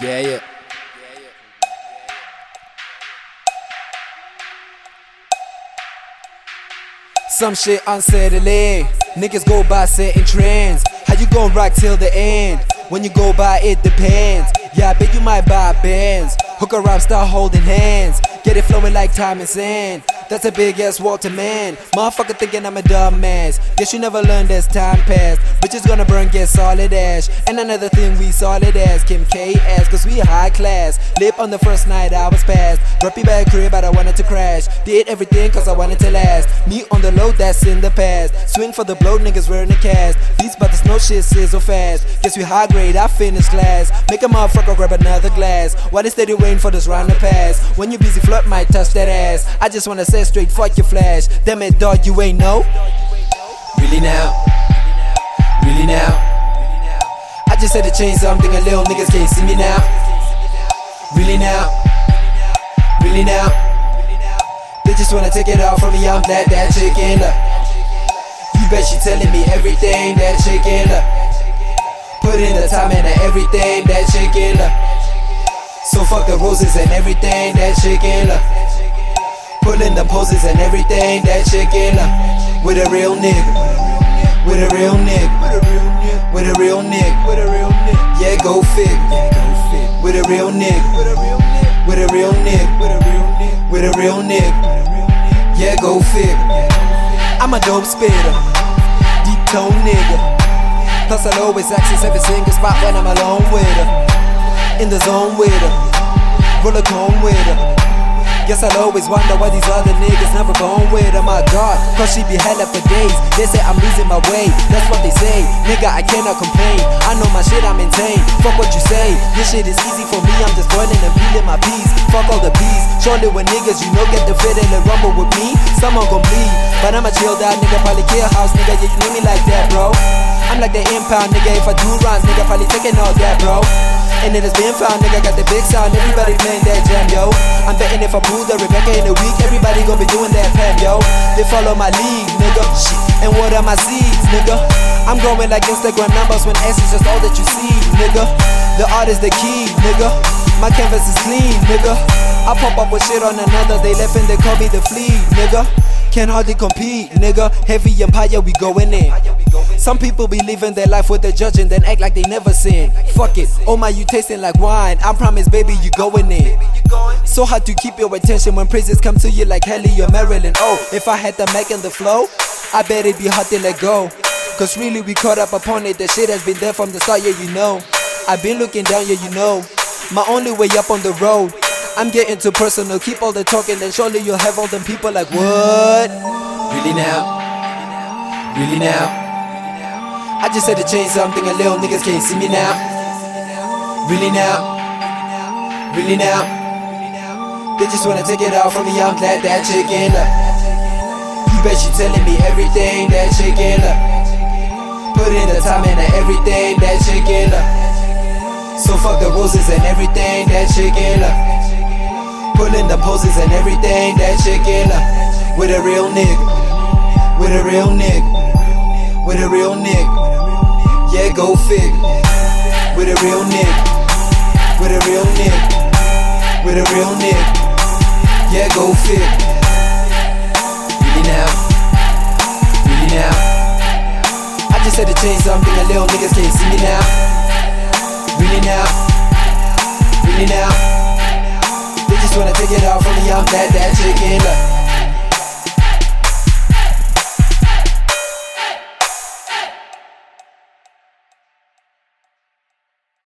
Yeah, yeah. Some shit unsettling. Niggas go by setting trends. How you gon' rock till the end? When you go by, it depends. Yeah, I bet you might buy bands. Hook her up, start holding hands. Get it flowing like time and sand. That's a big ass Walter man. Motherfucker thinking I'm a dumb ass. Guess you never learned as time passed. Bitches gonna burn, get solid ash. And another thing, we solid ass. Kim K ass, cause we high class. Lip on the first night I was passed. Droppy back crib, but I wanted to crash. Did everything cause I wanted to last. Me on the low, that's in the past. Swing for the blow, niggas wearing the cast. Beats, but there's no shit sizzle fast. Guess we high grade, I finished class. Make a motherfucker grab another glass. Why they steady waiting for this round to pass? When you busy, flirt might touch that ass. I just wanna say straight, fuck your flash. Damn it, dog, you ain't know. Really now? Really now? I just had to change something, and little niggas can't see me now. Really now? Really now? They just wanna take it all from me, I'm glad that chicken up. You bet she telling me everything that chicken up. Put in the time and everything that chicken up. So fuck the roses and everything that chicken up. Pulling the poses and everything that chicken up. With a real nigga. With a real nigga. With a real nigga. Yeah, go figure. With a real nigga. With a real nigga. With a real nigga. Yeah, go figure. I'm a dope spitter. Deep tone nigga. Plus I'll always access every single spot when I'm alone with her. In the zone with her. Roll cone with her. Guess I'll always wonder why these other niggas never gone with her. My God, cause she be hella for days. They say I'm losing my way, that's what they say. Nigga, I cannot complain. I know my shit, I maintain. Fuck what you say, this shit is easy for me. I'm just boiling and peeling my peas. Fuck all the bees. Surely when niggas, you know, get the fit and the rumble with me, someone gon' bleed. But I'm a chill out nigga, probably kill house nigga. Yeah, you know me like that, bro. I'm like the impound nigga. If I do runs, nigga, probably taking all that, bro. And it has been found, nigga, got the big sound, everybody playing that jam, yo. I'm betting if I pull the Rebecca in a week, everybody gonna be doing that pam, yo. They follow my lead, nigga. And what are my seeds, nigga? I'm growing like Instagram numbers when S is just all that you see, nigga. The art is the key, nigga. My canvas is clean, nigga. I pop up with shit on another, they left and they call me the flea, nigga. Can't hardly compete, nigga. Heavy empire, we going in. Some people be living their life with the judge and then act like they never sin. Fuck it, oh my, you tasting like wine. I promise, baby, you going in. So hard to keep your attention when praises come to you like Helly or Marilyn. Oh, if I had the mic and the flow, I bet it'd be hard to let go. Cause really, we caught up upon it. The shit has been there from the start, yeah, you know. I've been looking down, yeah, you know. My only way up on the road. I'm getting too personal, keep all the talking, then surely you'll have all them people like, what? Really now? Really now? I just had to change something, and little niggas can't see me now. Really now? Really now? They just wanna take it all from me, I'm glad that chicken up. You bet she telling me everything that chicken up. Put in the time and everything that chicken up. So fuck the roses and everything that chicken up. Pulling the poses and everything that chicken up. With a real nigga. With a real nigga. With a real nigga. Yeah, go figure. With a real nigga. With a real nigga. With a real nigga. Yeah, go figure. Really now. Really now. I just had to change something, and little niggas can't see me now. Really now. Really now. They just wanna take it all from me, I'm that, that chicken up.